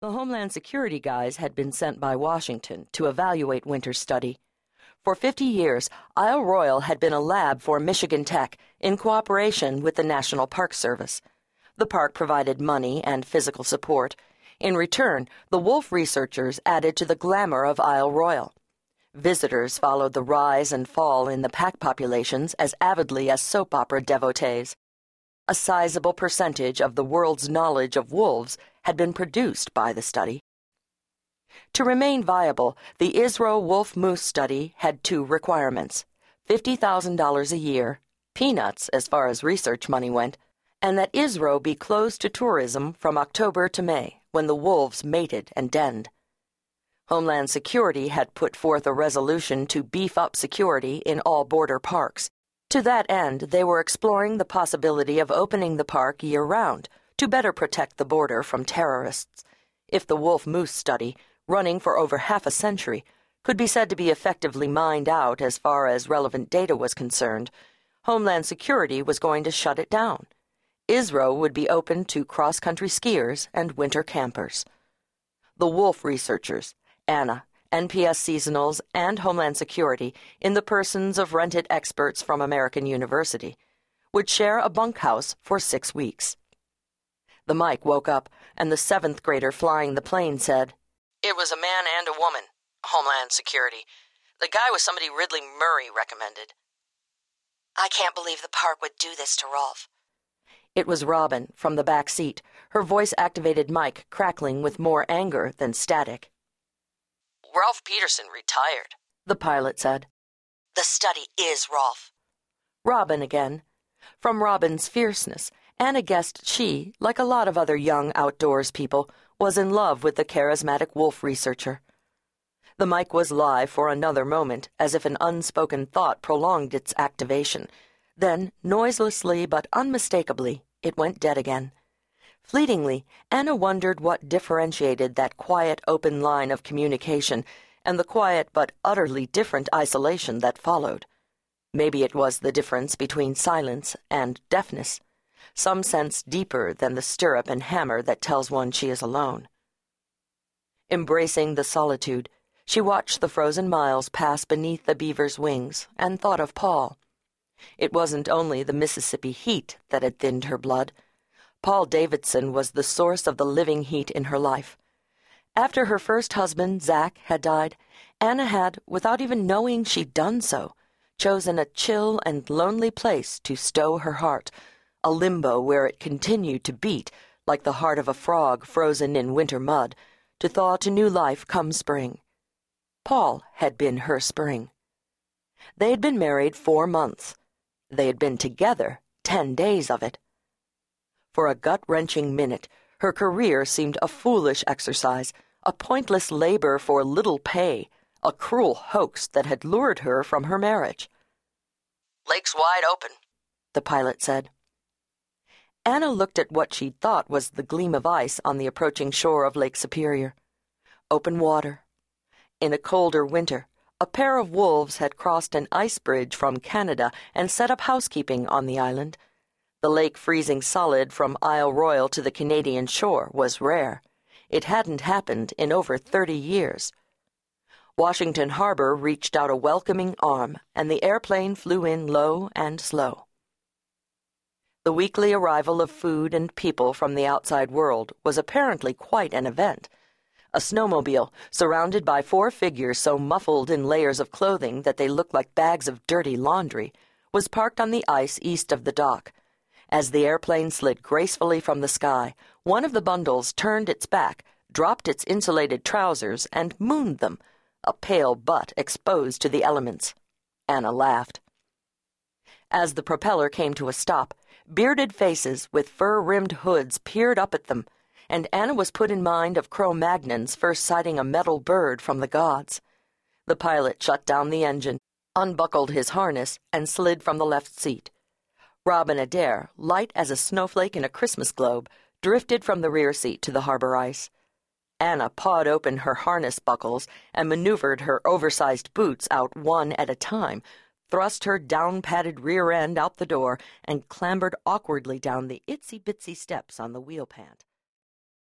The Homeland Security guys had been sent by Washington to evaluate Winter's study. For 50 years, Isle Royale had been a lab for Michigan Tech in cooperation with the National Park Service. The park provided money and physical support. In return, the Wolf researchers added to the glamour of Isle Royale. Visitors followed the rise and fall in the pack populations as avidly as soap opera devotees. A sizable percentage of the world's knowledge of wolves had been produced by the study. To remain viable, the ISRO Wolf Moose study had two requirements $50,000 a year, peanuts as far as research money went, and that ISRO be closed to tourism from October to May, when the wolves mated and denned. Homeland Security had put forth a resolution to beef up security in all border parks. To that end, they were exploring the possibility of opening the park year round to better protect the border from terrorists. If the wolf moose study, running for over half a century, could be said to be effectively mined out as far as relevant data was concerned, Homeland Security was going to shut it down. ISRO would be open to cross country skiers and winter campers. The wolf researchers, Anna, NPS Seasonals, and Homeland Security, in the persons of rented experts from American University, would share a bunkhouse for six weeks. The mic woke up, and the seventh grader flying the plane said, It was a man and a woman. Homeland Security. The guy was somebody Ridley Murray recommended. I can't believe the park would do this to Rolf. It was Robin from the back seat, her voice activated mic crackling with more anger than static. Rolf Peterson retired, the pilot said. The study is Rolf. Robin again. From Robin's fierceness, Anna guessed she, like a lot of other young outdoors people, was in love with the charismatic wolf researcher. The mic was live for another moment, as if an unspoken thought prolonged its activation. Then, noiselessly but unmistakably, it went dead again. Fleetingly, Anna wondered what differentiated that quiet, open line of communication and the quiet but utterly different isolation that followed. Maybe it was the difference between silence and deafness some sense deeper than the stirrup and hammer that tells one she is alone. Embracing the solitude, she watched the frozen miles pass beneath the beaver's wings and thought of Paul. It wasn't only the Mississippi heat that had thinned her blood. Paul Davidson was the source of the living heat in her life. After her first husband, Zach, had died, Anna had, without even knowing she'd done so, chosen a chill and lonely place to stow her heart a limbo where it continued to beat like the heart of a frog frozen in winter mud, to thaw to new life come spring. Paul had been her spring. They had been married four months. They had been together ten days of it. For a gut wrenching minute, her career seemed a foolish exercise, a pointless labor for little pay, a cruel hoax that had lured her from her marriage. Lake's wide open, the pilot said. Anna looked at what she'd thought was the gleam of ice on the approaching shore of Lake Superior. Open water. In a colder winter, a pair of wolves had crossed an ice bridge from Canada and set up housekeeping on the island. The lake freezing solid from Isle Royale to the Canadian shore was rare. It hadn't happened in over thirty years. Washington Harbor reached out a welcoming arm, and the airplane flew in low and slow. The weekly arrival of food and people from the outside world was apparently quite an event. A snowmobile, surrounded by four figures so muffled in layers of clothing that they looked like bags of dirty laundry, was parked on the ice east of the dock. As the airplane slid gracefully from the sky, one of the bundles turned its back, dropped its insulated trousers, and mooned them, a pale butt exposed to the elements. Anna laughed. As the propeller came to a stop, Bearded faces with fur rimmed hoods peered up at them, and Anna was put in mind of Cro Magnon's first sighting a metal bird from the gods. The pilot shut down the engine, unbuckled his harness, and slid from the left seat. Robin Adair, light as a snowflake in a Christmas globe, drifted from the rear seat to the harbor ice. Anna pawed open her harness buckles and maneuvered her oversized boots out one at a time thrust her down padded rear end out the door, and clambered awkwardly down the itsy bitsy steps on the wheel pant.